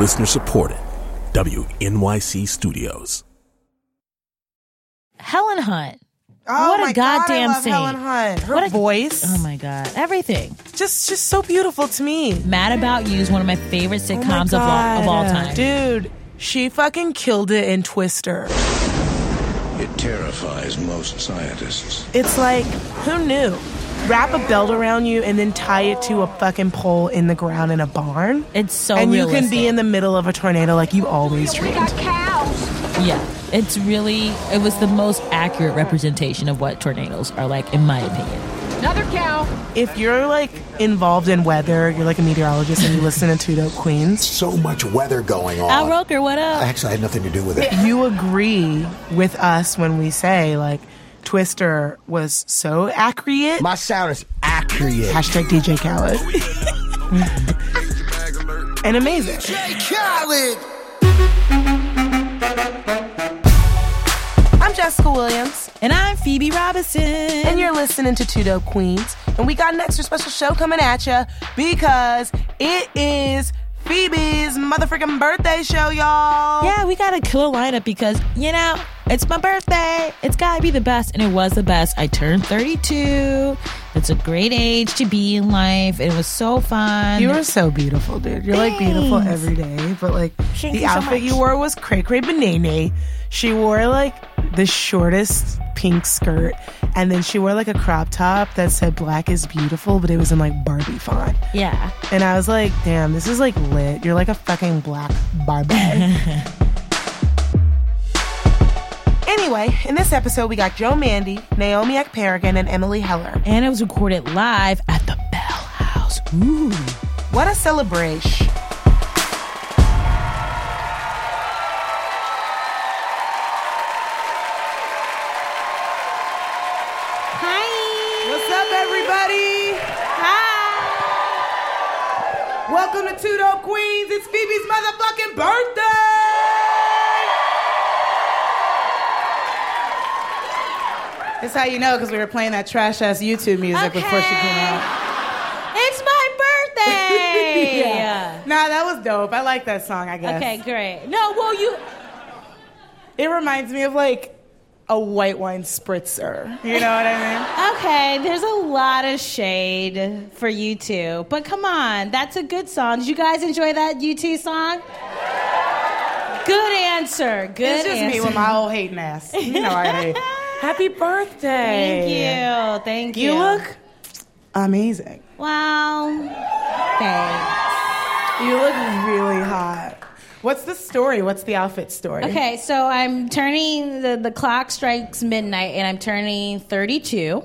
Listener supported. WNYC Studios. Helen Hunt. Oh what my a goddamn God, I love saint. Helen Hunt. Her What a- voice, Oh my god, everything. just just so beautiful to me. Mad About You is one of my favorite Oh my sitcoms of, all, of all time. dude. She fucking killed it in Twister. It terrifies most scientists. It's like, who knew? Wrap a belt around you and then tie it to a fucking pole in the ground in a barn. It's so and you can be in the middle of a tornado like you always dreamed. Yeah, it's really it was the most accurate representation of what tornadoes are like, in my opinion. Another cow. If you're like involved in weather, you're like a meteorologist and you listen to Two Dope Queens, So much weather going on. Al Roker, what up? Actually, I had nothing to do with it. you agree with us when we say like Twister was so accurate. My sound is accurate. Hashtag DJ Khaled. and amazing. DJ Khaled! I'm Jessica Williams, and I'm Phoebe Robinson. and you're listening to Two Dope Queens. And we got an extra special show coming at you because it is Phoebe's motherfucking birthday show, y'all. yeah, we got a killer lineup because you know it's my birthday. It's gotta be the best, and it was the best. I turned 32. It's a great age to be in life, it was so fun. You are so beautiful, dude. You're like beautiful every day. But like Thank the you outfit much. you wore was cray cray banana. She wore like the shortest pink skirt, and then she wore like a crop top that said "Black is beautiful," but it was in like Barbie font. yeah. And I was like, "Damn, this is like lit. You're like a fucking black Barbie." anyway, in this episode, we got Joe Mande, Naomi Ekperigan, and Emily Heller. And it was recorded live at the Bell House. Ooh. What a celebration! Hi. What's up, everybody? Hi. Welcome to Two Dope Queens. It's Phoebe's motherfucking birthday. That's how you know because we were playing that trash ass U2 music before she came out. It's my birthday. Yeah. Nah, that was dope. I like that song, I guess. Okay, great. No, well, you. It reminds me of like a white wine spritzer. You know what I mean? Okay, there's a lot of shade for you two, but come on, that's a good song. Did you guys enjoy that U2 song? Good answer. Good? It's just answer. me with my old hating ass. You know I hate. Happy birthday. Thank you. Thank you. You look amazing. Wow. thanks. You look really hot. What's the story? What's the outfit story? Okay, so I'm turning the the clock strikes midnight, and I'm turning 32.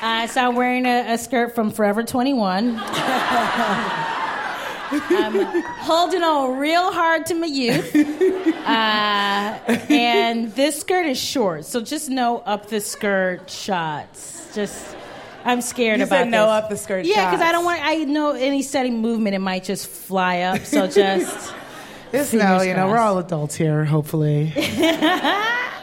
Uh, so I'm wearing a, a skirt from Forever 21. I'm holding on real hard to my youth. Uh, and this skirt is short, so just no up the skirt shots. Just, I'm scared You about said no this. up the skirt shots. Yeah, because I don't want. I know any steady movement, it might just fly up. So just. Just no, you know, we're all adults here, hopefully.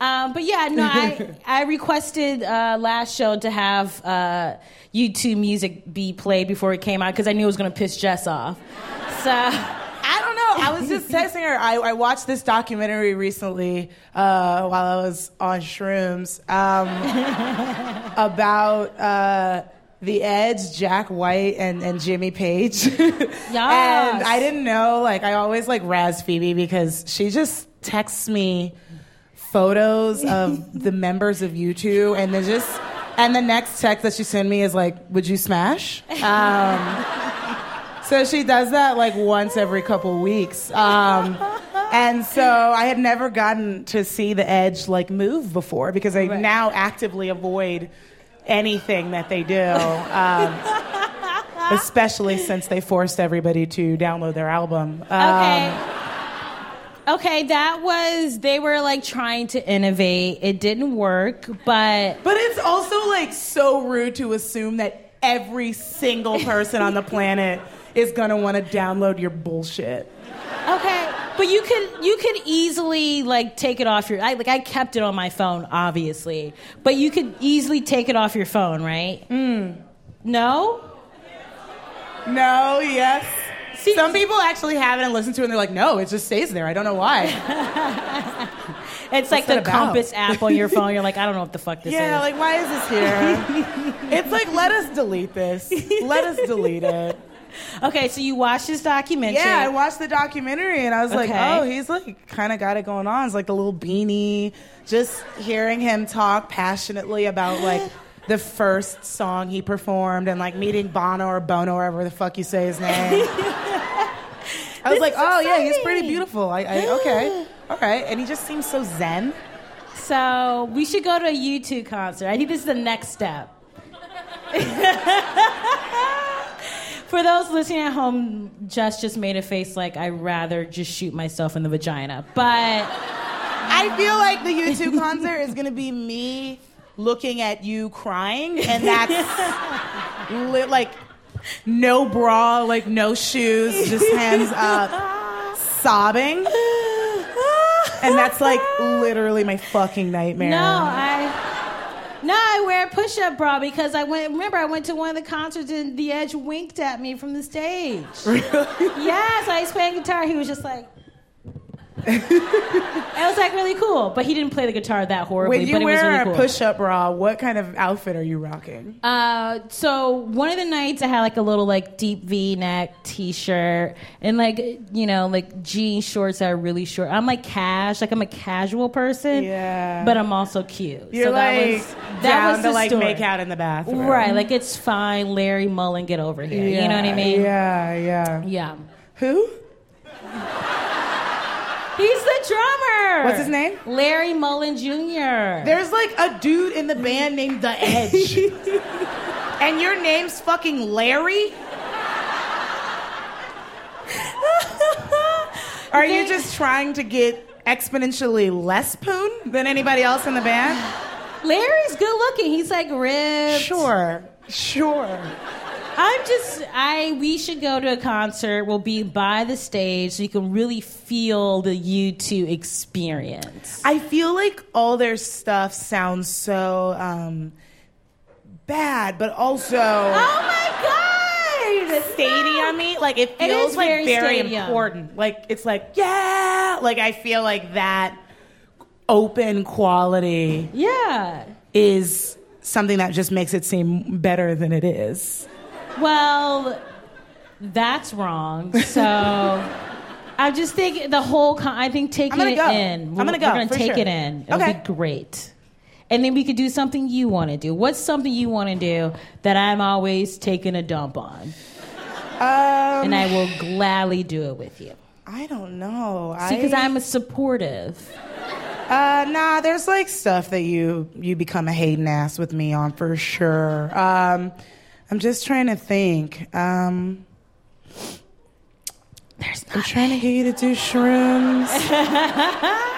Um, but yeah, no, I I requested uh, last show to have uh, U2 music be played before it came out because I knew it was going to piss Jess off. So I don't know. I was just texting her. I, I watched this documentary recently uh, while I was on shrooms um, about uh, the Edge, Jack White, and, and Jimmy Page. and I didn't know. Like I always like razz Phoebe because she just texts me photos of the members of U2, and then just and the next text that she sent me is like, "Would you smash?" Um, so she does that like once every couple weeks. Um, and so I had never gotten to see the Edge like move before because I now actively avoid anything that they do. Um, especially since they forced everybody to download their album. Um, okay. Okay, that was they were like trying to innovate. It didn't work, but But it's also like so rude to assume that every single person on the planet is gonna want to download your bullshit. Okay, but you could you could easily like take it off your I, like I kept it on my phone obviously, but you could easily take it off your phone, right? Mm. No. No, yes. See, Some people actually have it and listen to it and they're like, no, it just stays there. I don't know why. it's like the compass app on your phone. You're like, I don't know what the fuck this yeah, is. Yeah, like, why is this here? it's like, let us delete this. Let us delete it. Okay, so you watched this documentary. Yeah, I watched the documentary and I was like, oh, he's like kind of got it going on. It's like the little beanie. Just hearing him talk passionately about like the first song he performed and like meeting Bono or Bono, or whatever the fuck you say his name. I was like, oh yeah, he's pretty beautiful. I, I okay, all right, and he just seems so zen. So we should go to a U2 concert. I think this is the next step. For those listening at home, Jess just made a face like I'd rather just shoot myself in the vagina. But I feel like the U2 concert is gonna be me looking at you crying, and that's li- like no bra, like no shoes, just hands up, sobbing. And that's like literally my fucking nightmare. No, I. No, I wear a push-up bra because I went. Remember, I went to one of the concerts and The Edge winked at me from the stage. Really? Yes, I was playing guitar. He was just like it was like really cool, but he didn't play the guitar that horribly. When you but it was wear really a cool. push-up bra, what kind of outfit are you rocking? Uh, so one of the nights I had like a little like deep V-neck T-shirt and like you know like jean shorts that are really short. I'm like cash, like I'm a casual person. Yeah. But I'm also cute. You're so like that was, that down was to the like story. make out in the bathroom, Right, like it's fine. Larry Mullen, get over here. you know what I mean? Yeah, yeah. Yeah. Who? He's the drummer. What's his name? Larry Mullen Jr. There's like a dude in the band named The Edge. and your name's fucking Larry? Are you just trying to get exponentially less poon than anybody else in the band? Larry's good looking. He's like ripped. Sure. Sure. I'm just I we should go to a concert. We'll be by the stage so you can really feel the U2 experience. I feel like all their stuff sounds so um, bad, but also Oh my god! stadium-y. Like it It feels is like very very important. Like it's like yeah. Like I feel like that open quality Yeah. is something that just makes it seem better than it is. Well, that's wrong. So I just think the whole con- I think taking it go. in. I'm gonna go, We're gonna for take sure. it in. It'll Okay. be great. And then we could do something you want to do. What's something you want to do that I'm always taking a dump on? Um, and I will gladly do it with you. I don't know. See, because I- I'm a supportive. Uh, nah, there's like stuff that you you become a hating ass with me on for sure. Um, I'm just trying to think. Um, There's I'm trying to get you to do shrooms.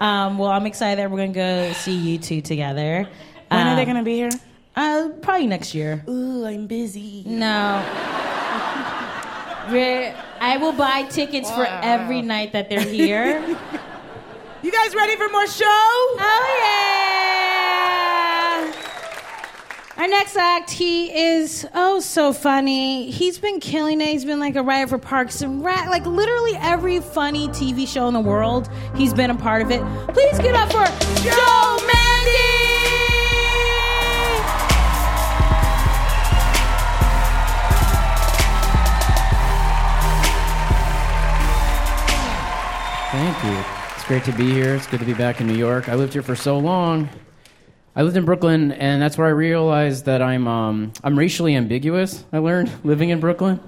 Um, well, I'm excited that we're gonna go see U2 together. when are they Um, gonna be here? Uh, probably next year. Ooh, I'm busy. No. We're, I will buy tickets for every night that they're here. You guys ready for more show? Oh yeah! Our next act, he is oh so funny. He's been killing it. He's been like a writer for Parks and Rec, like literally every funny TV show in the world. He's been a part of it. Please give it up for Joe Mande. Thank you. It's great to be here. It's good to be back in New York. I lived here for so long. I lived in Brooklyn, and that's where I realized that I'm um, I'm racially ambiguous. I learned living in Brooklyn.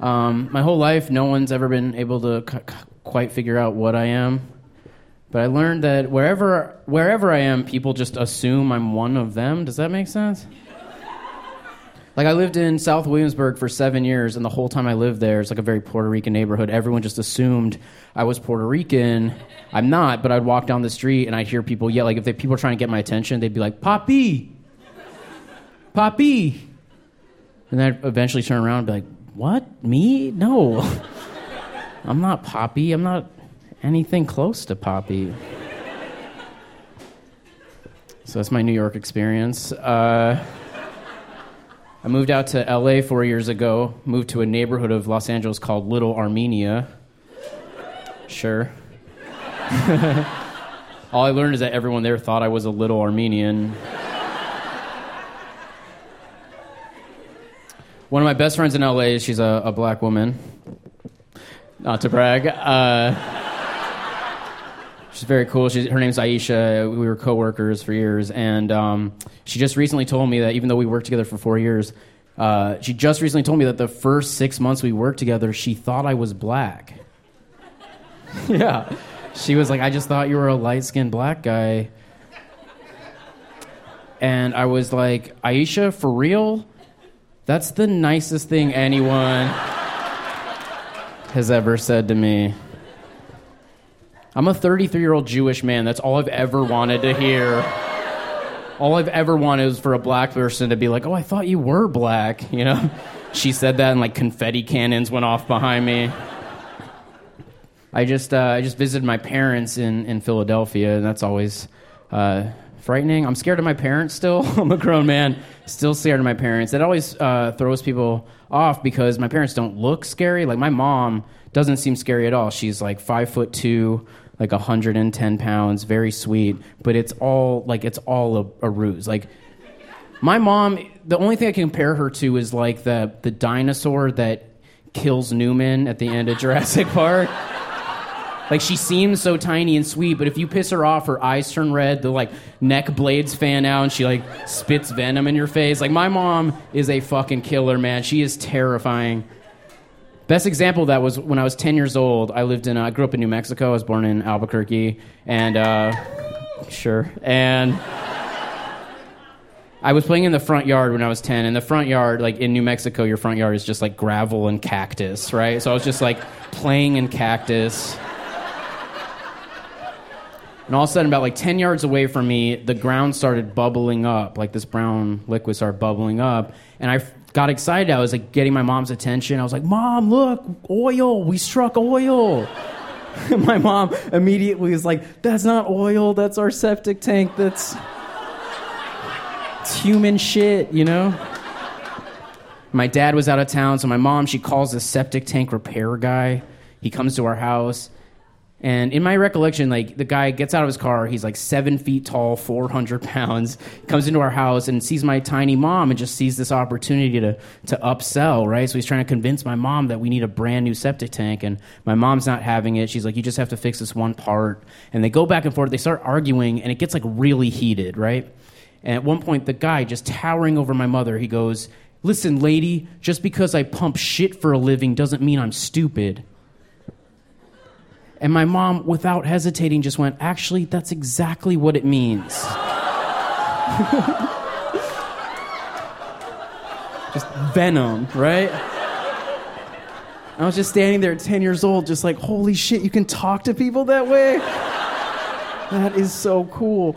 Um, my whole life, no one's ever been able to c- c- quite figure out what I am. But I learned that wherever wherever I am, people just assume I'm one of them. Does that make sense? Like I lived in South Williamsburg for seven years, and the whole time I lived there, it's like a very Puerto Rican neighborhood. Everyone just assumed I was Puerto Rican. I'm not, but I'd walk down the street and I'd hear people yell. Like if they, people were trying to get my attention, they'd be like, "Poppy, Poppy," and then I'd eventually turn around and be like, "What? Me? No, I'm not Poppy. I'm not anything close to Poppy." So that's my New York experience. Uh, I moved out to LA four years ago, moved to a neighborhood of Los Angeles called Little Armenia. Sure. All I learned is that everyone there thought I was a little Armenian. One of my best friends in LA, is she's a, a black woman. Not to brag. Uh, she's very cool. She's, her name's Aisha. We were coworkers for years, and um, she just recently told me that even though we worked together for four years, uh, she just recently told me that the first six months we worked together, she thought I was black. yeah. She was like, I just thought you were a light skinned black guy. And I was like, Aisha, for real? That's the nicest thing anyone has ever said to me. I'm a 33 year old Jewish man. That's all I've ever wanted to hear. All I've ever wanted was for a black person to be like, oh, I thought you were black. You know? She said that, and like confetti cannons went off behind me. I just, uh, I just visited my parents in, in Philadelphia, and that's always uh, frightening. I'm scared of my parents still. I'm a grown man, still scared of my parents. It always uh, throws people off because my parents don't look scary. Like my mom doesn't seem scary at all. She's like five foot two, like 110 pounds, very sweet. But it's all like it's all a, a ruse. Like my mom, the only thing I can compare her to is like the the dinosaur that kills Newman at the end of Jurassic Park. Like she seems so tiny and sweet, but if you piss her off, her eyes turn red, the like neck blades fan out, and she like spits venom in your face. Like my mom is a fucking killer, man. She is terrifying. Best example of that was when I was 10 years old. I lived in, uh, I grew up in New Mexico. I was born in Albuquerque, and uh, sure, and. I was playing in the front yard when I was 10. In the front yard, like in New Mexico, your front yard is just like gravel and cactus, right? So I was just like playing in cactus. And all of a sudden, about like 10 yards away from me, the ground started bubbling up. Like this brown liquid started bubbling up. And I got excited. I was like getting my mom's attention. I was like, Mom, look, oil. We struck oil. my mom immediately was like, That's not oil. That's our septic tank. That's it's human shit, you know? My dad was out of town, so my mom, she calls the septic tank repair guy. He comes to our house and in my recollection, like the guy gets out of his car, he's like seven feet tall, 400 pounds, comes into our house and sees my tiny mom and just sees this opportunity to, to upsell, right? So he's trying to convince my mom that we need a brand new septic tank. And my mom's not having it. She's like, you just have to fix this one part. And they go back and forth, they start arguing, and it gets like really heated, right? And at one point, the guy just towering over my mother, he goes, Listen, lady, just because I pump shit for a living doesn't mean I'm stupid. And my mom, without hesitating, just went, Actually, that's exactly what it means. just venom, right? I was just standing there at 10 years old, just like, Holy shit, you can talk to people that way? That is so cool.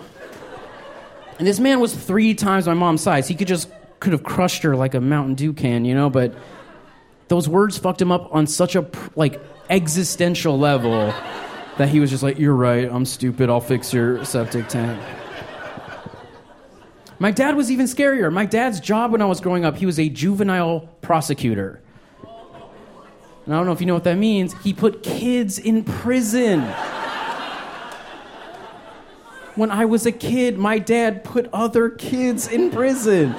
And this man was three times my mom's size. He could just could have crushed her like a Mountain Dew can, you know, but those words fucked him up on such a like existential level that he was just like, You're right, I'm stupid, I'll fix your septic tank. My dad was even scarier. My dad's job when I was growing up, he was a juvenile prosecutor. And I don't know if you know what that means. He put kids in prison. When I was a kid, my dad put other kids in prison.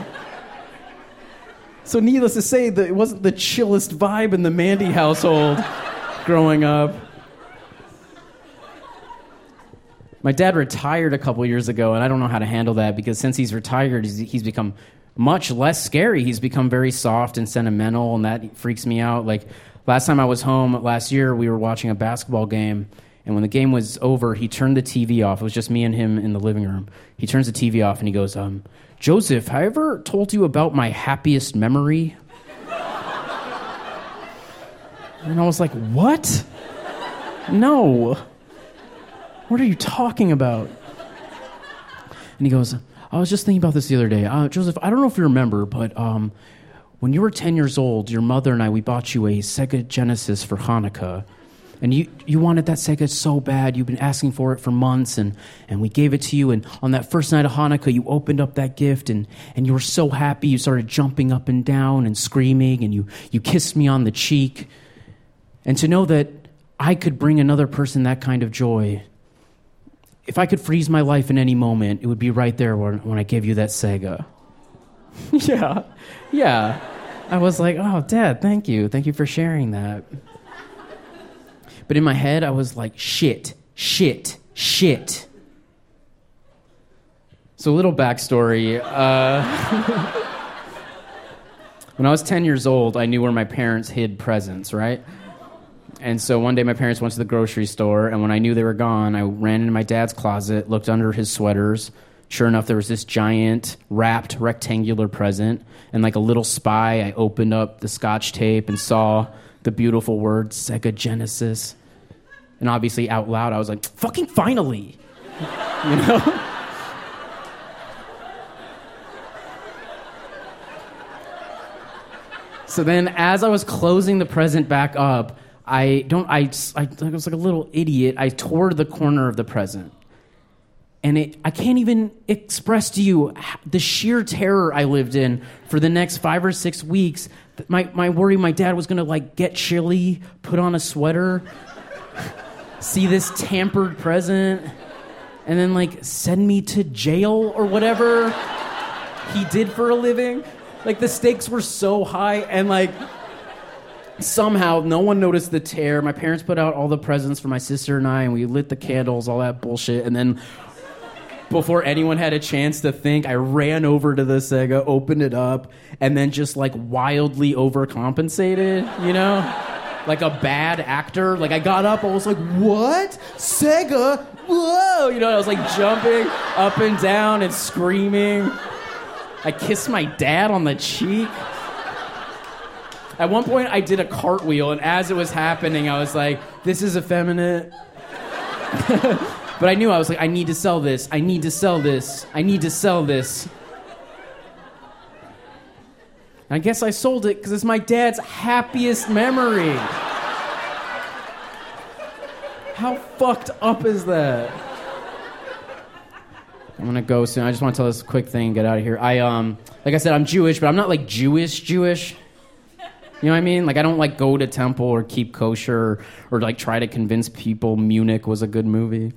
So, needless to say, it wasn't the chillest vibe in the Mande household growing up. My dad retired a couple years ago, and I don't know how to handle that because since he's retired, he's, he's become much less scary. He's become very soft and sentimental, and that freaks me out. Like last time I was home last year, we were watching a basketball game, and when the game was over, he turned the TV off. It was just me and him in the living room. He turns the TV off and he goes, um, Joseph, have I ever told you about my happiest memory? And I was like, What? No. What are you talking about? And he goes, I was just thinking about this the other day. Uh, Joseph, I don't know if you remember, but um, when you were 10 years old, your mother and I, we bought you a Sega Genesis for Hanukkah. and you, you wanted that Sega so bad. You've been asking for it for months, and, and we gave it to you. And on that first night of Hanukkah, you opened up that gift, and, and you were so happy. You started jumping up and down and screaming, and you, you kissed me on the cheek. And to know that I could bring another person that kind of joy, if I could freeze my life in any moment, it would be right there when, when I gave you that Sega. yeah, yeah. I was like, oh, Dad, thank you. Thank you for sharing that. But in my head, I was like, shit, shit, shit. So, a little backstory. Uh, when I was 10 years old, I knew where my parents hid presents, right? And so one day my parents went to the grocery store, and when I knew they were gone, I ran into my dad's closet, looked under his sweaters. Sure enough, there was this giant wrapped rectangular present, and like a little spy, I opened up the scotch tape and saw the beautiful word Sega Genesis. And obviously, out loud, I was like, fucking finally! you know? so then, as I was closing the present back up, I don't, I, I, I was like a little idiot. I tore the corner of the present. And it, I can't even express to you the sheer terror I lived in for the next five or six weeks. My, my worry my dad was to like get chilly, put on a sweater, see this tampered present, and then like send me to jail or whatever he did for a living. Like the stakes were so high, and like somehow no one noticed the tear. My parents put out all the presents for my sister and I, and we lit the candles, all that bullshit. And then before anyone had a chance to think, I ran over to the Sega, opened it up, and then just like wildly overcompensated, you know? Like a bad actor. Like I got up, I was like, what? Sega? Whoa! You know, I was like jumping up and down and screaming. I kissed my dad on the cheek. At one point, I did a cartwheel, and as it was happening, I was like, this is effeminate. but I knew I was like, I need to sell this. I need to sell this. I need to sell this. I guess I sold it because it's my dad's happiest memory. How fucked up is that? I'm gonna go soon. I just want to tell this quick thing and get out of here. I um, like I said, I'm Jewish, but I'm not like Jewish Jewish. You know what I mean? Like I don't like go to temple or keep kosher or, like try to convince people Munich was a good movie.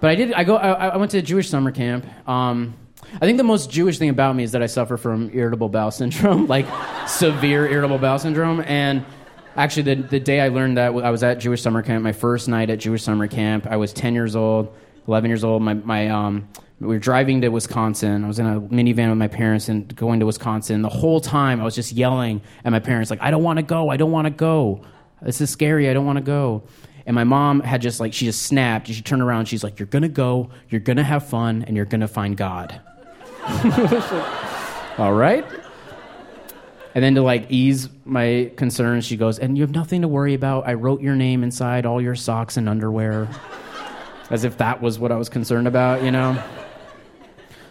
but I did. I go. I, I, went to a Jewish summer camp. Um, I think the most Jewish thing about me is that I suffer from irritable bowel syndrome, like severe irritable bowel syndrome. And actually, the the day I learned that I was at Jewish summer camp, my first night at Jewish summer camp. I was ten years old, eleven years old. My my um, we were driving to Wisconsin. I was in a minivan with my parents and going to Wisconsin. The whole time I was just yelling at my parents, like, I don't want to go. I don't want to go. This is scary. I don't want to go. And my mom had just like, she just snapped. She turned around. She's like, You're going to go. You're going to have fun and you're going to find God. All right. And then to like ease my concerns, she goes, And you have nothing to worry about. I wrote your name inside all your socks and underwear. As if that was what I was concerned about, you know?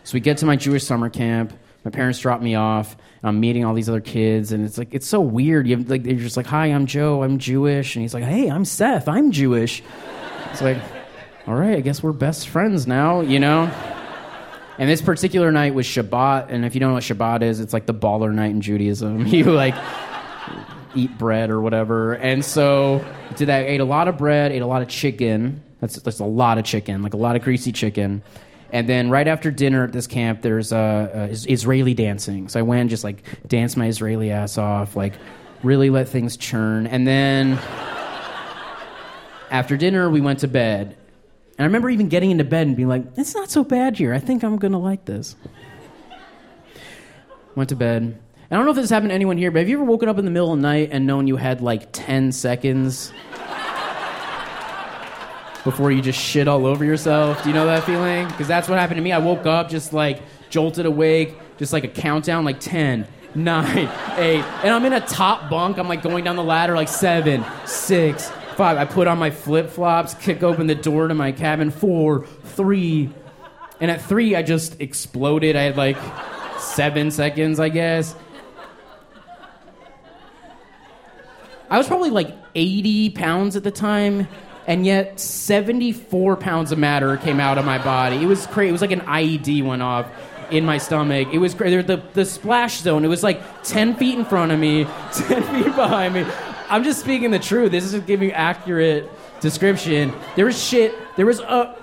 So we get to my Jewish summer camp. My parents drop me off. I'm meeting all these other kids, and it's like it's so weird. You like they're just like, "Hi, I'm Joe. I'm Jewish," and he's like, "Hey, I'm Seth. I'm Jewish." It's like, all right, I guess we're best friends now, you know. And this particular night was Shabbat, and if you don't know what Shabbat is, it's like the baller night in Judaism. You like eat bread or whatever. And so did that. Ate a lot of bread, ate a lot of chicken. That's that's a lot of chicken, like a lot of greasy chicken. And then right after dinner at this camp, there's uh, uh, Israeli dancing. So I went and just like danced my Israeli ass off, like really let things churn. And then after dinner, we went to bed. And I remember even getting into bed and being like, it's not so bad here. I think I'm going to like this. Went to bed. And I don't know if this happened to anyone here, but have you ever woken up in the middle of the night and known you had like 10 seconds before you just shit all over yourself. Do you know that feeling? Because that's what happened to me. I woke up just like jolted awake, just like a countdown, like 10, 9, 8. And I'm in a top bunk. I'm like going down the ladder, like 7, 6, 5. I put on my flip flops, kick open the door to my cabin, 4, 3. And at 3, I just exploded. I had like 7 seconds, I guess. I was probably like 80 pounds at the time, and yet 74 pounds of matter came out of my body. It was crazy. It was like an IED went off in my stomach. It was crazy. The, the splash zone, it was like 10 feet in front of me, 10 feet behind me. I'm just speaking the truth. This is giving accurate description. There was shit, there was a,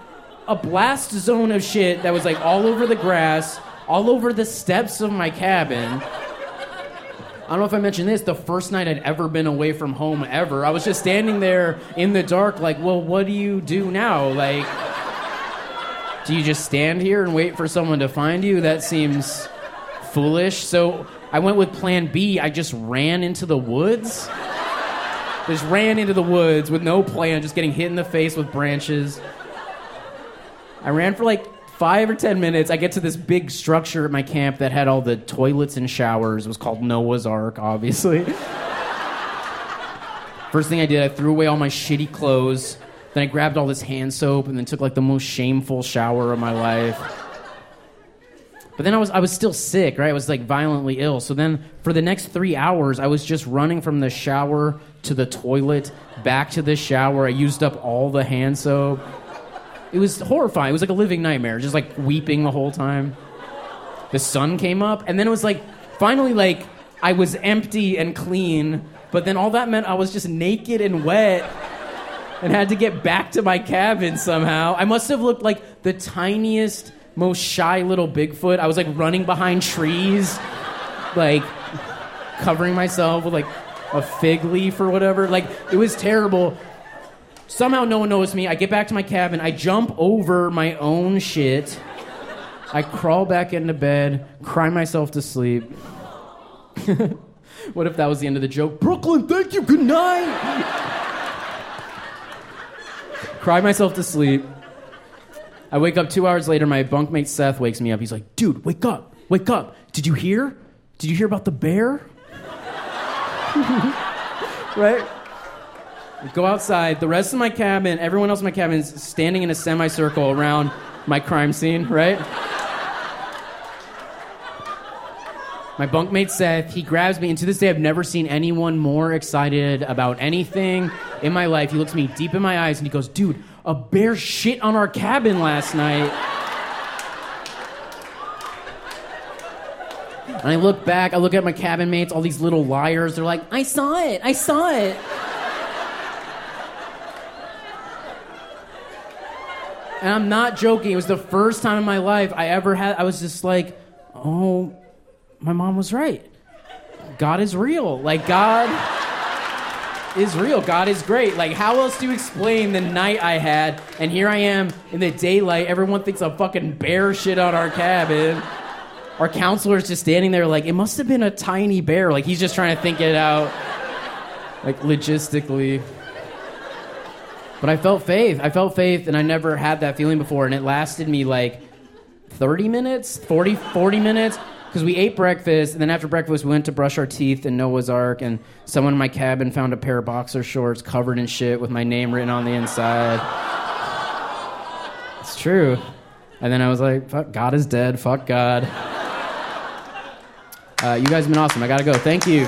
a blast zone of shit that was like all over the grass, all over the steps of my cabin. I don't know if I mentioned this. The first night I'd ever been away from home ever, I was just standing there in the dark, like, well, what do you do now? Like, do you just stand here and wait for someone to find you? That seems foolish. So I went with plan B. I just ran into the woods. Just ran into the woods with no plan, just getting hit in the face with branches. I ran for like five or ten minutes, I get to this big structure at my camp that had all the toilets and showers. It was called Noah's Ark, obviously. First thing I did, I threw away all my shitty clothes. Then I grabbed all this hand soap and then took like the most shameful shower of my life. But then I was I was still sick, right? I was like violently ill. So then for the next 3 hours I was just running from the shower to the toilet, back to the shower. I used up all the hand soap. It was horrifying. It was like a living nightmare, just like weeping the whole time. The sun came up, and then it was like finally like I was empty and clean, but then all that meant I was just naked and wet and had to get back to my cabin somehow. I must have looked like the tiniest, most shy little Bigfoot. I was like running behind trees, like covering myself with like a fig leaf or whatever. Like it was terrible. Somehow no one knows me. I get back to my cabin. I jump over my own shit. I crawl back into bed, cry myself to sleep. what if that was the end of the joke? Brooklyn, thank you, good night. cry myself to sleep. I wake up two hours later. My bunkmate Seth wakes me up. He's like, dude, wake up, wake up. Did you hear? Did you hear about the bear? right? Go outside. The rest of my cabin, everyone else in my cabin is standing in a semicircle around my crime scene, right? My bunkmate Seth, he grabs me, and to this day, I've never seen anyone more excited about anything in my life. He looks me deep in my eyes and he goes, Dude, a bear shit on our cabin last night. And I look back, I look at my cabin mates, all these little liars. They're like, I saw it, I saw it. And I'm not joking. It was the first time in my life I ever had, I was just like, oh, my mom was right. God is real. Like, God is real. God is great. Like, how else do you explain the night I had? And here I am in the daylight. Everyone thinks a fucking bear shit on our cabin. Our counselor's just standing there, like, it must have been a tiny bear. Like, he's just trying to think it out, like, logistically. But I felt faith. I felt faith, and I never had that feeling before. And it lasted me like 30 minutes, 40, 40 minutes. Because we ate breakfast, and then after breakfast, we went to brush our teeth in Noah's Ark, and someone in my cabin found a pair of boxer shorts covered in shit with my name written on the inside. it's true. And then I was like, fuck, God is dead. Fuck God. Uh, you guys have been awesome. I gotta go. Thank you.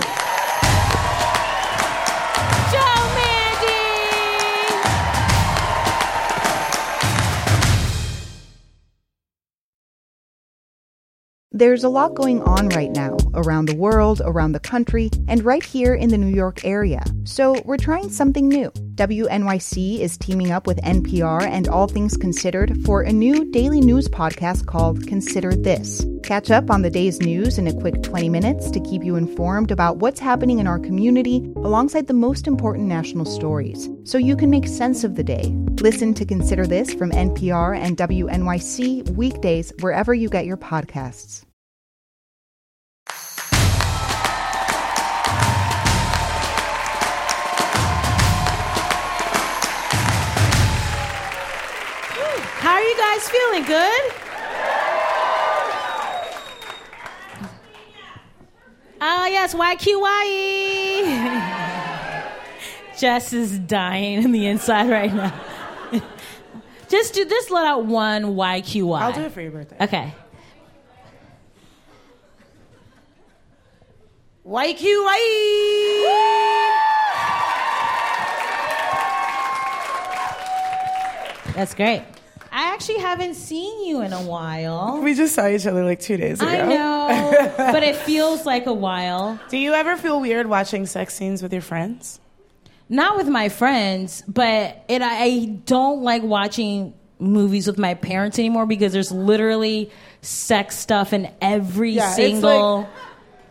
There's a lot going on right now around the world, around the country, and right here in the New York area. So we're trying something new. WNYC is teaming up with NPR and All Things Considered for a new daily news podcast called Consider This. Catch up on the day's news in a quick 20 minutes to keep you informed about what's happening in our community alongside the most important national stories so you can make sense of the day. Listen to Consider This from NPR and WNYC weekdays wherever you get your podcasts. How are you guys feeling? Good? Oh, yes, YQYE. Jess is dying in the inside right now. just do this, let out one YQY. I'll do it for your birthday. Okay. YQYE. That's great. I actually haven't seen you in a while. We just saw each other like two days ago. I know, but it feels like a while. Do you ever feel weird watching sex scenes with your friends? Not with my friends, but it, I don't like watching movies with my parents anymore because there's literally sex stuff in every Yeah, it's single. like-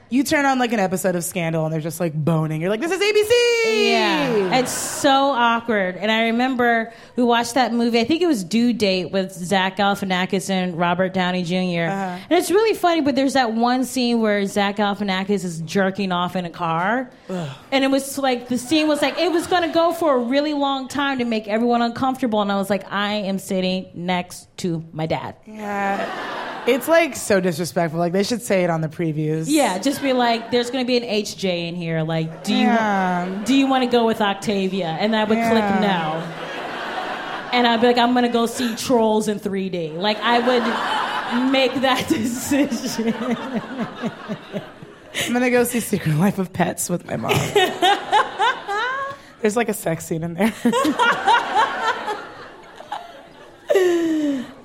You turn on like an episode of Scandal and they're just like boning. You're like, this is ABC. Yeah, it's so awkward. And I remember we watched that movie. I think it was Due Date with Zach Galifianakis and Robert Downey junior Uh-huh. And it's really funny. But there's that one scene where Zach Galifianakis is jerking off in a car, and it was like the scene was like it was going to go for a really long time to make everyone uncomfortable. And I was like, I am sitting next to my dad. Yeah. It's like so disrespectful. Like they should say it on the previews. Yeah, just be like, there's going to be an HJ in here. Like, do you Yeah. do you want to go with Octavia? And I would click no. And I'd be like, I'm going to go see Trolls in 3D. Like, I would make that decision. I'm gonna go see Secret Life of Pets with my mom. There's like a sex scene in there.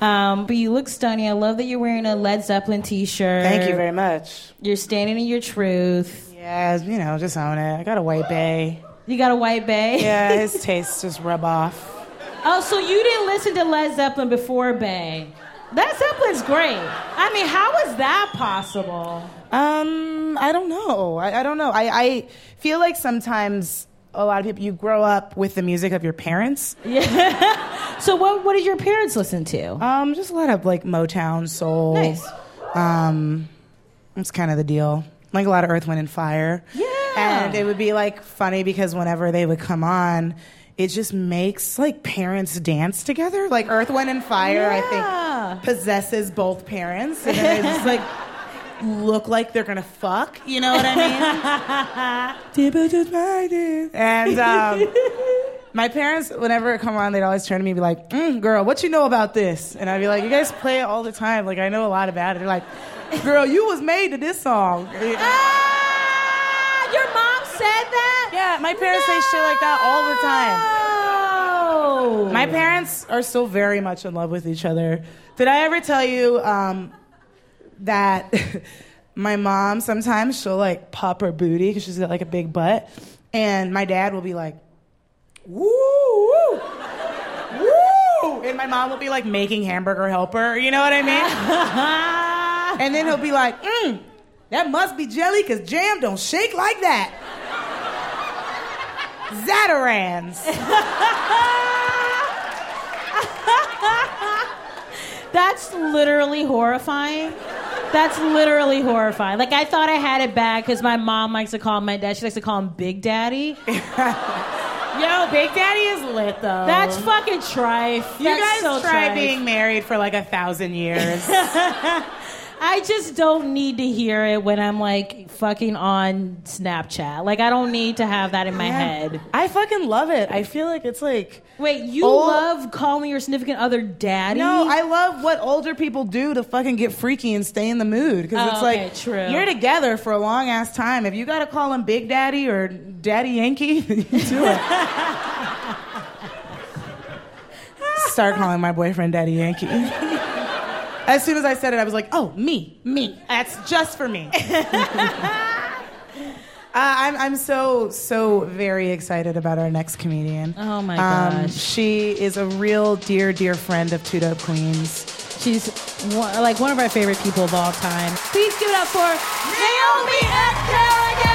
Um, but you look stunning. I love that you're wearing a Led Zeppelin T-shirt. Thank you very much. You're standing in your truth. Yeah, you know, just own it. I got a white bay. You got a white bay. Yeah, his tastes just rub off. Oh, so you didn't listen to Led Zeppelin before Bay? Led Zeppelin's great. I mean, how is that possible? Um, I don't know. I, I don't know. I, I feel like sometimes a lot of people you grow up with the music of your parents. Yeah. so what what did your parents listen to? Um, just a lot of like Motown, soul. Nice. Um, that's kind of the deal. Like a lot of Earth, Wind, and Fire. Yeah. And it would be like funny because whenever they would come on, it just makes like parents dance together. Like Earth, Wind, and Fire, Yeah. I think possesses both parents, and they like look like they're gonna fuck. You know what I mean? and um, my parents, whenever it come on, they'd always turn to me and be like, mm, "Girl, what you know about this?" And I'd be like, "You guys play it all the time. Like I know a lot about it." They're like, "Girl, you was made to this song." Ah, your mom said that? Yeah, my parents say shit like that all the time. My parents are still very much in love with each other. Did I ever tell you um, that my mom sometimes she'll like pop her booty because she's got like a big butt, and my dad will be like, "Woo, woo, woo," and my mom will be like making hamburger helper. You know what I mean? and then he'll be like, mm, "That must be jelly because jam don't shake like that." Zatarain's. That's literally horrifying. That's literally horrifying. Like I thought I had it bad because my mom likes to call my dad. She likes to call him Big Daddy. Yo, Big Daddy is lit though. That's fucking trife. you That's guys so try trife. being married for like a thousand years. I just don't need to hear it when I'm like fucking on Snapchat. Like I don't need to have that in my head. I fucking love it. I feel like it's like Wait, you Oh. love calling your significant other daddy? no, I love what older people do to fucking get freaky and stay in the mood because Oh, it's like okay, true. you're together for a long ass time. If you got to call him Big Daddy or Daddy Yankee, you do it. Start calling my boyfriend Daddy Yankee. As soon as I said it, I was like, "Oh, me, me. That's just for me." Uh, I'm I'm so so very excited about our next comedian. Oh my Um, gosh. she is a real dear dear friend of Two Dope Queens. She's one, like one of our favorite people of all time. Please give it up for Naomi F. Kerrigan!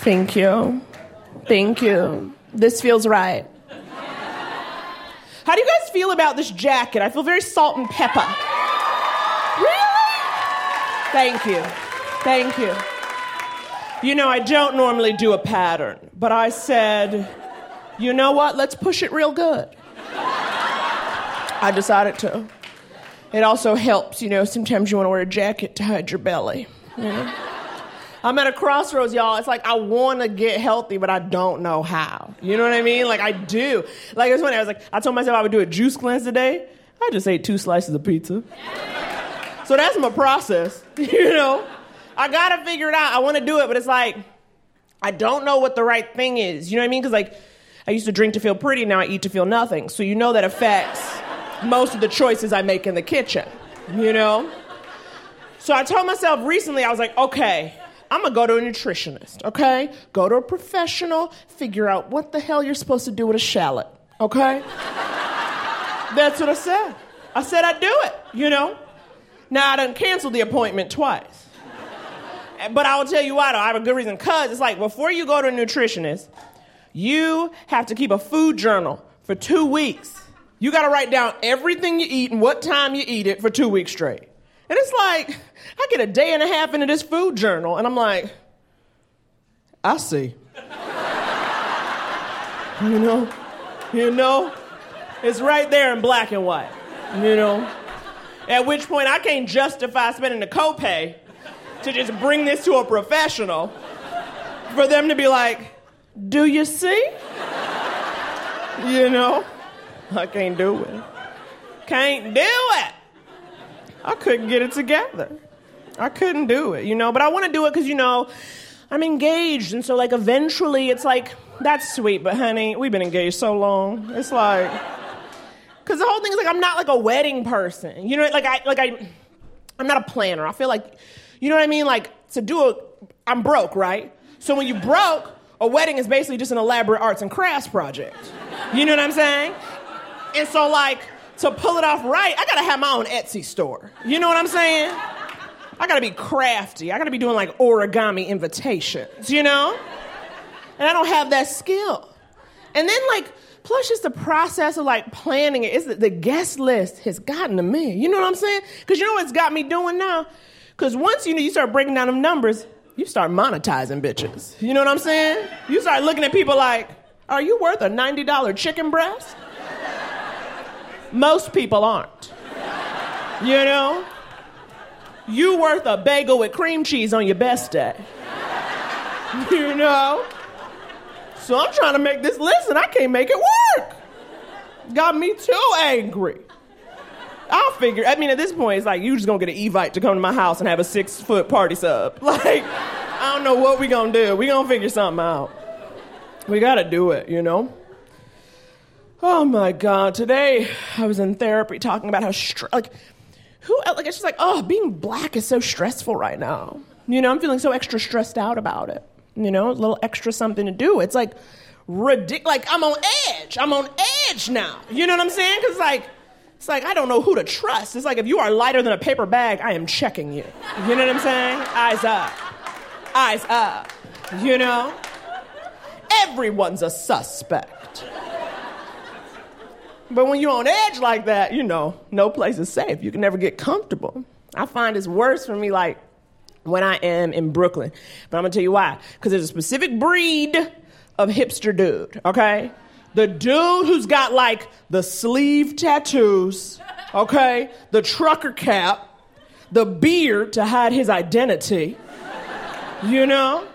Thank you. Thank you. This feels right. How do you guys feel about this jacket? I feel very salt and pepper. Really? Thank you. Thank you. You know, I don't normally do a pattern, but I said, you know what? Let's push it real good. I decided to. It also helps, you know, sometimes you want to wear a jacket to hide your belly. You know? I'm at a crossroads, y'all. It's like I want to get healthy, but I don't know how. You know what I mean? Like I do. Like it's funny. I was like, I told myself I would do a juice cleanse today. I just ate two slices of pizza. So that's my process. You know, I gotta figure it out. I want to do it, but it's like I don't know what the right thing is. You know what I mean? Because like I used to drink to feel pretty, now I eat to feel nothing. So you know that affects most of the choices I make in the kitchen. You know. So I told myself recently, I was like, okay, I'm gonna go to a nutritionist, okay? Go to a professional, figure out what the hell you're supposed to do with a shallot, okay? That's what I said. I said I'd do it, you know? Now I done canceled the appointment twice. But I will tell you why though, I have a good reason. Cause it's like before you go to a nutritionist, you have to keep a food journal for two weeks. You gotta write down everything you eat and what time you eat it for two weeks straight. And it's like, I get a day and a half into this food journal, and I'm like, I see. you know? You know? It's right there in black and white. You know? At which point I can't justify spending a copay to just bring this to a professional for them to be like, do you see? You know? I can't do it. Can't do it. I couldn't get it together. I couldn't do it, you know, but I want to do it because, you know, I'm engaged. And so, like, eventually it's like, that's sweet, but honey, we've been engaged so long. It's like, because the whole thing is like, I'm not like a wedding person. You know, like, I, like, I, I'm not a planner. I feel like, you know what I mean? Like, to do a, I'm broke, right? So when you broke, a wedding is basically just an elaborate arts and crafts project. You know what I'm saying? And so, like, to pull it off right, I gotta have my own Etsy store. You know what I'm saying? I gotta be crafty. I gotta be doing like origami invitations, you know? And I don't have that skill. And then, like, plus just the process of like planning it, is the, the guest list has gotten to me. You know what I'm saying? Because you know what's got me doing now? Because once you know you start breaking down them numbers, you start monetizing bitches. You know what I'm saying? You start looking at people like, are you worth a $90 chicken breast? Most people aren't. You know? You worth a bagel with cream cheese on your best day. You know? So I'm trying to make this list and I can't make it work. Got me too angry. I'll figure. I mean, at this point, it's like you just gonna get an Evite to come to my house and have a six foot party sub. Like, I don't know what we gonna do. We gonna figure something out. We gotta do it, you know. Oh my God! Today I was in therapy talking about how str- like who like it's just like oh being black is so stressful right now. You know I'm feeling so extra stressed out about it. You know a little extra something to do. It's like ridiculous. Like I'm on edge. I'm on edge now. You know what I'm saying? Because like it's like I don't know who to trust. It's like if you are lighter than a paper bag, I am checking you. You know what I'm saying? Eyes up. Eyes up. You know? Everyone's a suspect. But when you're on edge like that, you know, no place is safe. You can never get comfortable. I find it's worse for me, like when I am in Brooklyn. But I'm gonna tell you why. Because there's a specific breed of hipster dude, okay? The dude who's got like the sleeve tattoos, okay? The trucker cap, the beard to hide his identity, you know?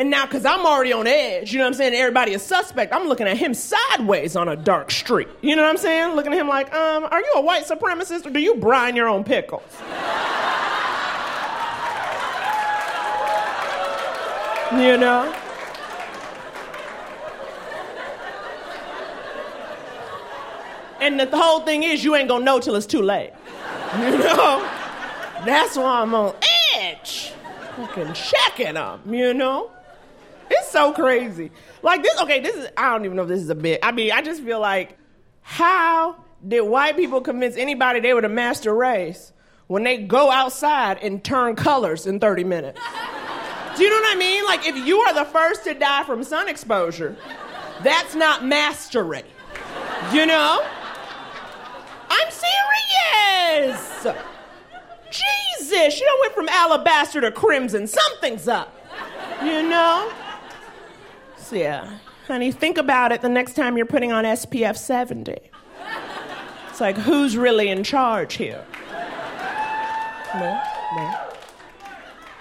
And now, because I'm already on edge, you know what I'm saying? Everybody is suspect. I'm looking at him sideways on a dark street. You know what I'm saying? Looking at him like, um, are you a white supremacist or do you brine your own pickles? you know? And the whole thing is, you ain't gonna know till it's too late. You know? That's why I'm on edge. Fucking checking them, you know? It's so crazy. Like this, okay, this is, I don't even know if this is a bit. I mean, I just feel like, how did white people convince anybody they were the master race when they go outside and turn colors in 30 minutes? Do you know what I mean? Like, if you are the first to die from sun exposure, that's not mastery. You know? I'm serious! Jesus, you know, went from alabaster to crimson. Something's up. You know? Yeah. Honey, think about it the next time you're putting on SPF 70. It's like, who's really in charge here? No, no.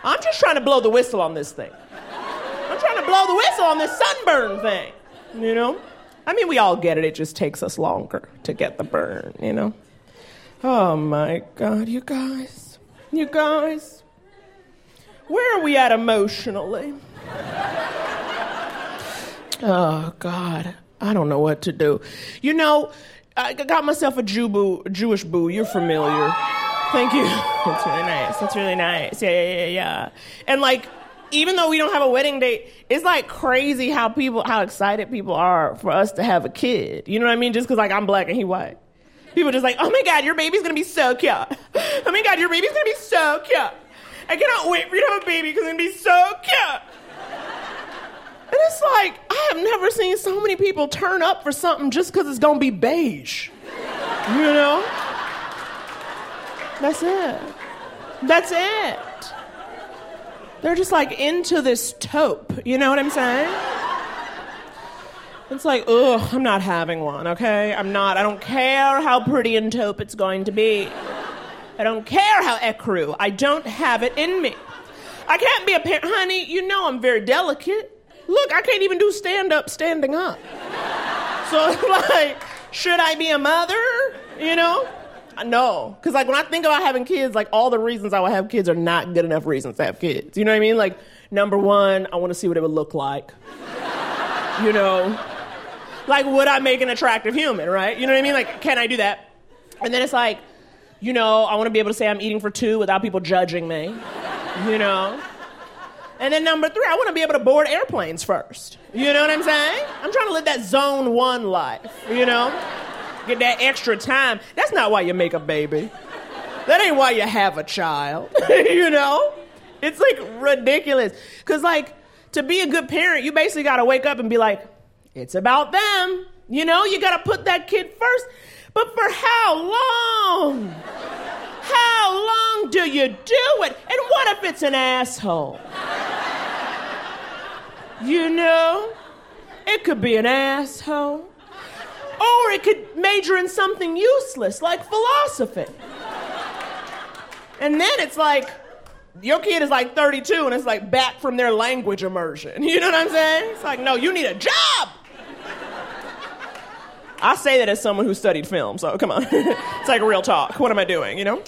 I'm just trying to blow the whistle on this thing. I'm trying to blow the whistle on this sunburn thing, you know? I mean, we all get it. It just takes us longer to get the burn, you know? Oh my God, you guys. You guys. Where are we at emotionally? Oh God, I don't know what to do. You know, I got myself a Jew boo, Jewish boo. You're familiar. Thank you. That's really nice. That's really nice. Yeah, yeah, yeah, yeah. And like, even though we don't have a wedding date, it's like crazy how people, how excited people are for us to have a kid. You know what I mean? Just because like I'm black and he white. People just like, oh my God, your baby's gonna be so cute. Oh my God, your baby's gonna be so cute. I cannot wait for you to have a baby because it's gonna be so cute. And it's like, I have never seen so many people turn up for something just because it's gonna be beige. You know? That's it. That's it. They're just like into this taupe. You know what I'm saying? It's like, ugh, I'm not having one, okay? I'm not. I don't care how pretty and taupe it's going to be. I don't care how ecru. I don't have it in me. I can't be a parent. Honey, you know I'm very delicate. Look, I can't even do stand up standing up. So like, should I be a mother? You know? No, because like when I think about having kids, like all the reasons I would have kids are not good enough reasons to have kids. You know what I mean? Like number one, I want to see what it would look like. you know, like would I make an attractive human? Right? You know what I mean? Like can I do that? And then it's like, you know, I want to be able to say I'm eating for two without people judging me. You know. And then number three, I want to be able to board airplanes first. You know what I'm saying? I'm trying to live that zone one life. You know get that extra time. That's not why you make a baby. That ain't why you have a child. you know? It's like ridiculous. Because, like, to be a good parent, you basically got to wake up and be like, it's about them. You know, you got to put that kid first. But for how long? How long do you do it? And what if it's an asshole? You know? It could be an asshole. Or it could major in something useless like philosophy. And then it's like, your kid is like 32 and it's like back from their language immersion. You know what I'm saying? It's like, no, you need a job. I say that as someone who studied film, so come on. it's like real talk. What am I doing, you know?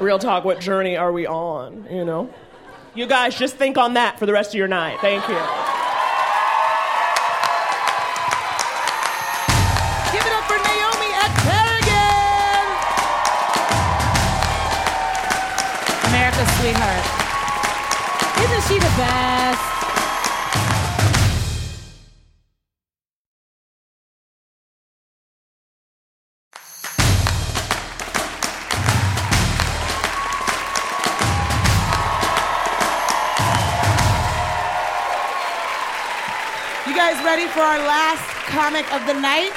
Real talk, what journey are we on, you know? You guys just think on that for the rest of your night. Thank you. For our last comic of the night?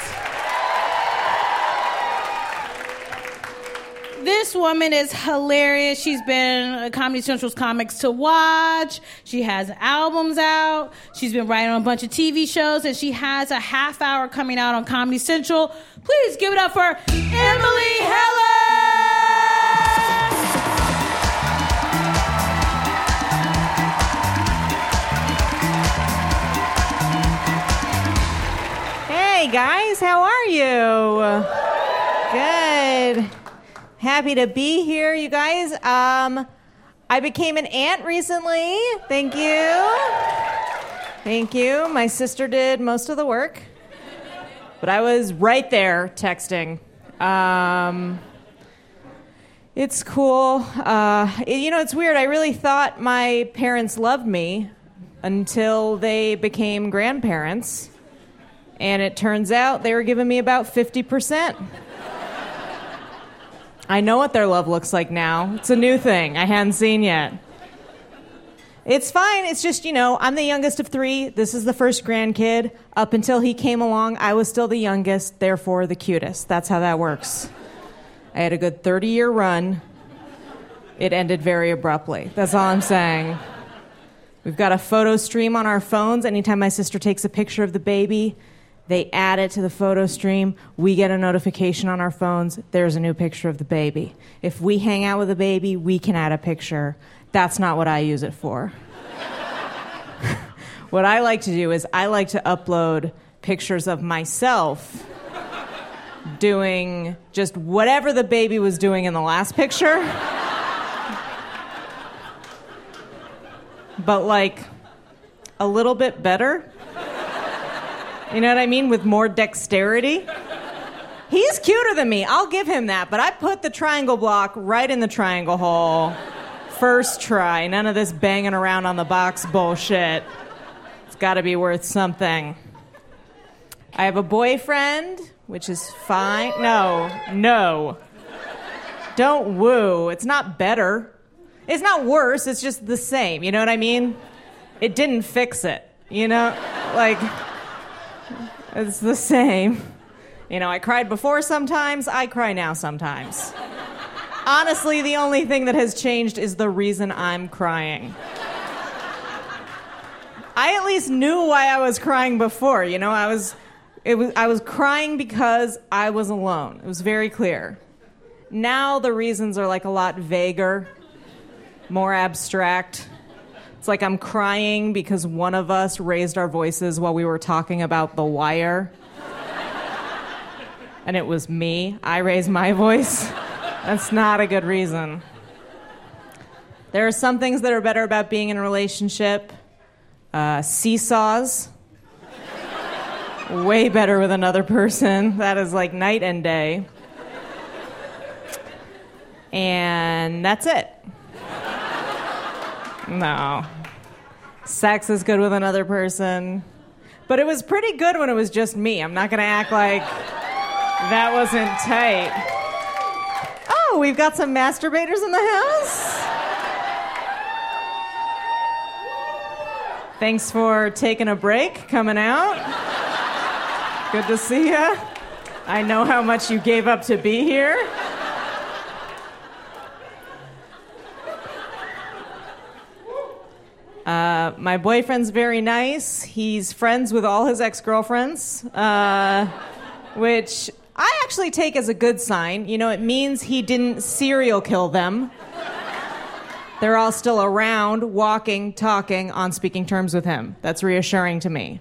This woman is hilarious. She's been Comedy Central's comics to watch. She has albums out. She's been writing on a bunch of TV shows, and she has a half hour coming out on Comedy Central. Please give it up for Emily Heller. Guys, how are you? Good. Happy to be here, you guys. Um, I became an aunt recently. Thank you. Thank you. My sister did most of the work, but I was right there texting. Um, it's cool. Uh, it, you know, it's weird. I really thought my parents loved me until they became grandparents. And it turns out they were giving me about 50%. I know what their love looks like now. It's a new thing I hadn't seen yet. It's fine. It's just, you know, I'm the youngest of three. This is the first grandkid. Up until he came along, I was still the youngest, therefore the cutest. That's how that works. I had a good 30 year run. It ended very abruptly. That's all I'm saying. We've got a photo stream on our phones. Anytime my sister takes a picture of the baby, they add it to the photo stream. We get a notification on our phones. There's a new picture of the baby. If we hang out with a baby, we can add a picture. That's not what I use it for. what I like to do is I like to upload pictures of myself doing just whatever the baby was doing in the last picture. but like a little bit better. You know what I mean? With more dexterity. He's cuter than me. I'll give him that. But I put the triangle block right in the triangle hole. First try. None of this banging around on the box bullshit. It's got to be worth something. I have a boyfriend, which is fine. No, no. Don't woo. It's not better. It's not worse. It's just the same. You know what I mean? It didn't fix it. You know? Like, it's the same. You know, I cried before sometimes, I cry now sometimes. Honestly, the only thing that has changed is the reason I'm crying. I at least knew why I was crying before. You know, I was, it was, I was crying because I was alone. It was very clear. Now the reasons are like a lot vaguer, more abstract. It's like I'm crying because one of us raised our voices while we were talking about The Wire. and it was me. I raised my voice. That's not a good reason. There are some things that are better about being in a relationship. Uh, seesaws. Way better with another person. That is like night and day. And that's it. No. Sex is good with another person. But it was pretty good when it was just me. I'm not going to act like that wasn't tight. Oh, we've got some masturbators in the house. Thanks for taking a break, coming out. Good to see you. I know how much you gave up to be here. Uh, my boyfriend's very nice. He's friends with all his ex girlfriends, uh, which I actually take as a good sign. You know, it means he didn't serial kill them. They're all still around, walking, talking, on speaking terms with him. That's reassuring to me.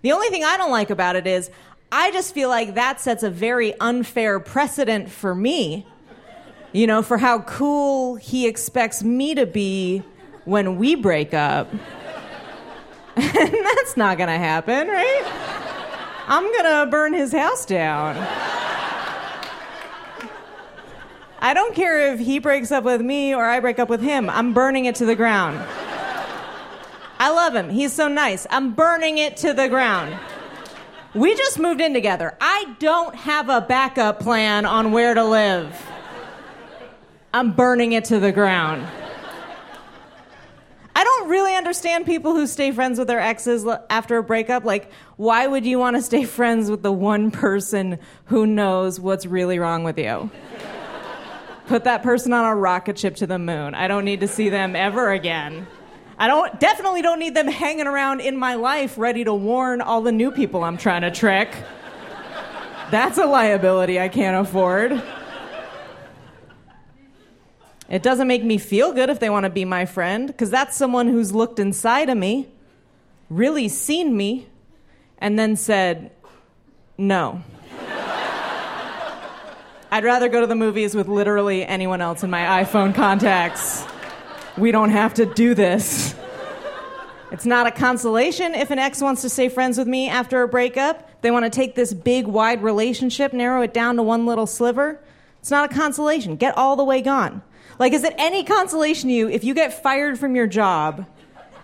The only thing I don't like about it is I just feel like that sets a very unfair precedent for me, you know, for how cool he expects me to be when we break up. and that's not going to happen, right? I'm going to burn his house down. I don't care if he breaks up with me or I break up with him. I'm burning it to the ground. I love him. He's so nice. I'm burning it to the ground. We just moved in together. I don't have a backup plan on where to live. I'm burning it to the ground. Really understand people who stay friends with their exes after a breakup. Like, why would you want to stay friends with the one person who knows what's really wrong with you? Put that person on a rocket ship to the moon. I don't need to see them ever again. I don't definitely don't need them hanging around in my life ready to warn all the new people I'm trying to trick. That's a liability I can't afford. It doesn't make me feel good if they want to be my friend, because that's someone who's looked inside of me, really seen me, and then said, no. I'd rather go to the movies with literally anyone else in my iPhone contacts. We don't have to do this. It's not a consolation if an ex wants to stay friends with me after a breakup. They want to take this big, wide relationship, narrow it down to one little sliver. It's not a consolation. Get all the way gone. Like, is it any consolation to you if you get fired from your job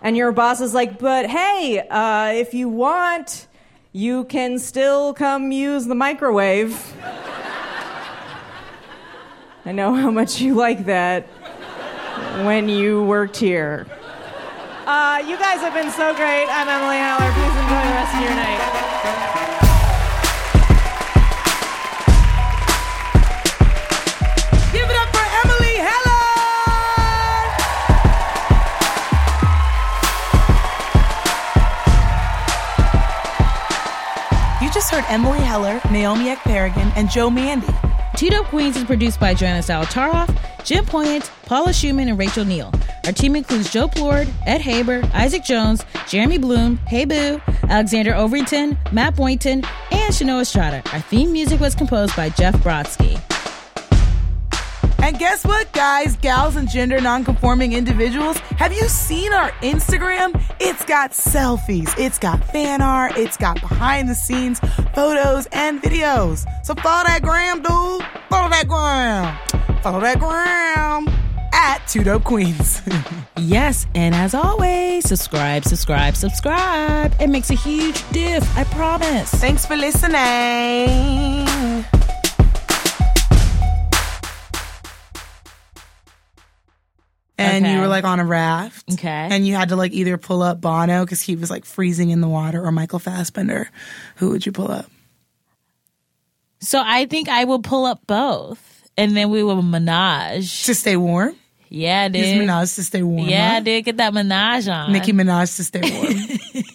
and your boss is like, but hey, uh, if you want, you can still come use the microwave? I know how much you like that when you worked here. Uh, you guys have been so great. I'm Emily Heller. Please enjoy the rest of your night. Emily Heller, Naomi Ekperigin, and Joe Mande. Dope Queens is produced by Joanna Solotaroff, Jen Poyant, Paula Szuchman, and Rachel Neal. Our team includes Joe Plourde, Ed Haber, Isaac Jones, Jeremy Bloom, Hey Boo, Alexander Overington, Matt Boynton, and Shanoa Estrada. Our theme music was composed by Jeff Brodsky. And guess what, guys, gals, and gender nonconforming individuals? Have you seen our Instagram? It's got selfies, it's got fan art, it's got behind the scenes photos and videos. So follow that gram, dude. Follow that gram. Follow that gram at Dope Queens. yes, and as always, subscribe, subscribe, subscribe. It makes a huge diff, I promise. Thanks for listening. And okay. you were like on a raft. Okay. And you had to like either pull up Bono because he was like freezing in the water or Michael Fassbender. Who would you pull up? So I think I will pull up both, and then we will menage to stay warm. Yeah, dude. Use Minaj to stay warm. Yeah, huh? dude. Get that menage on. Nicki Minaj to stay warm.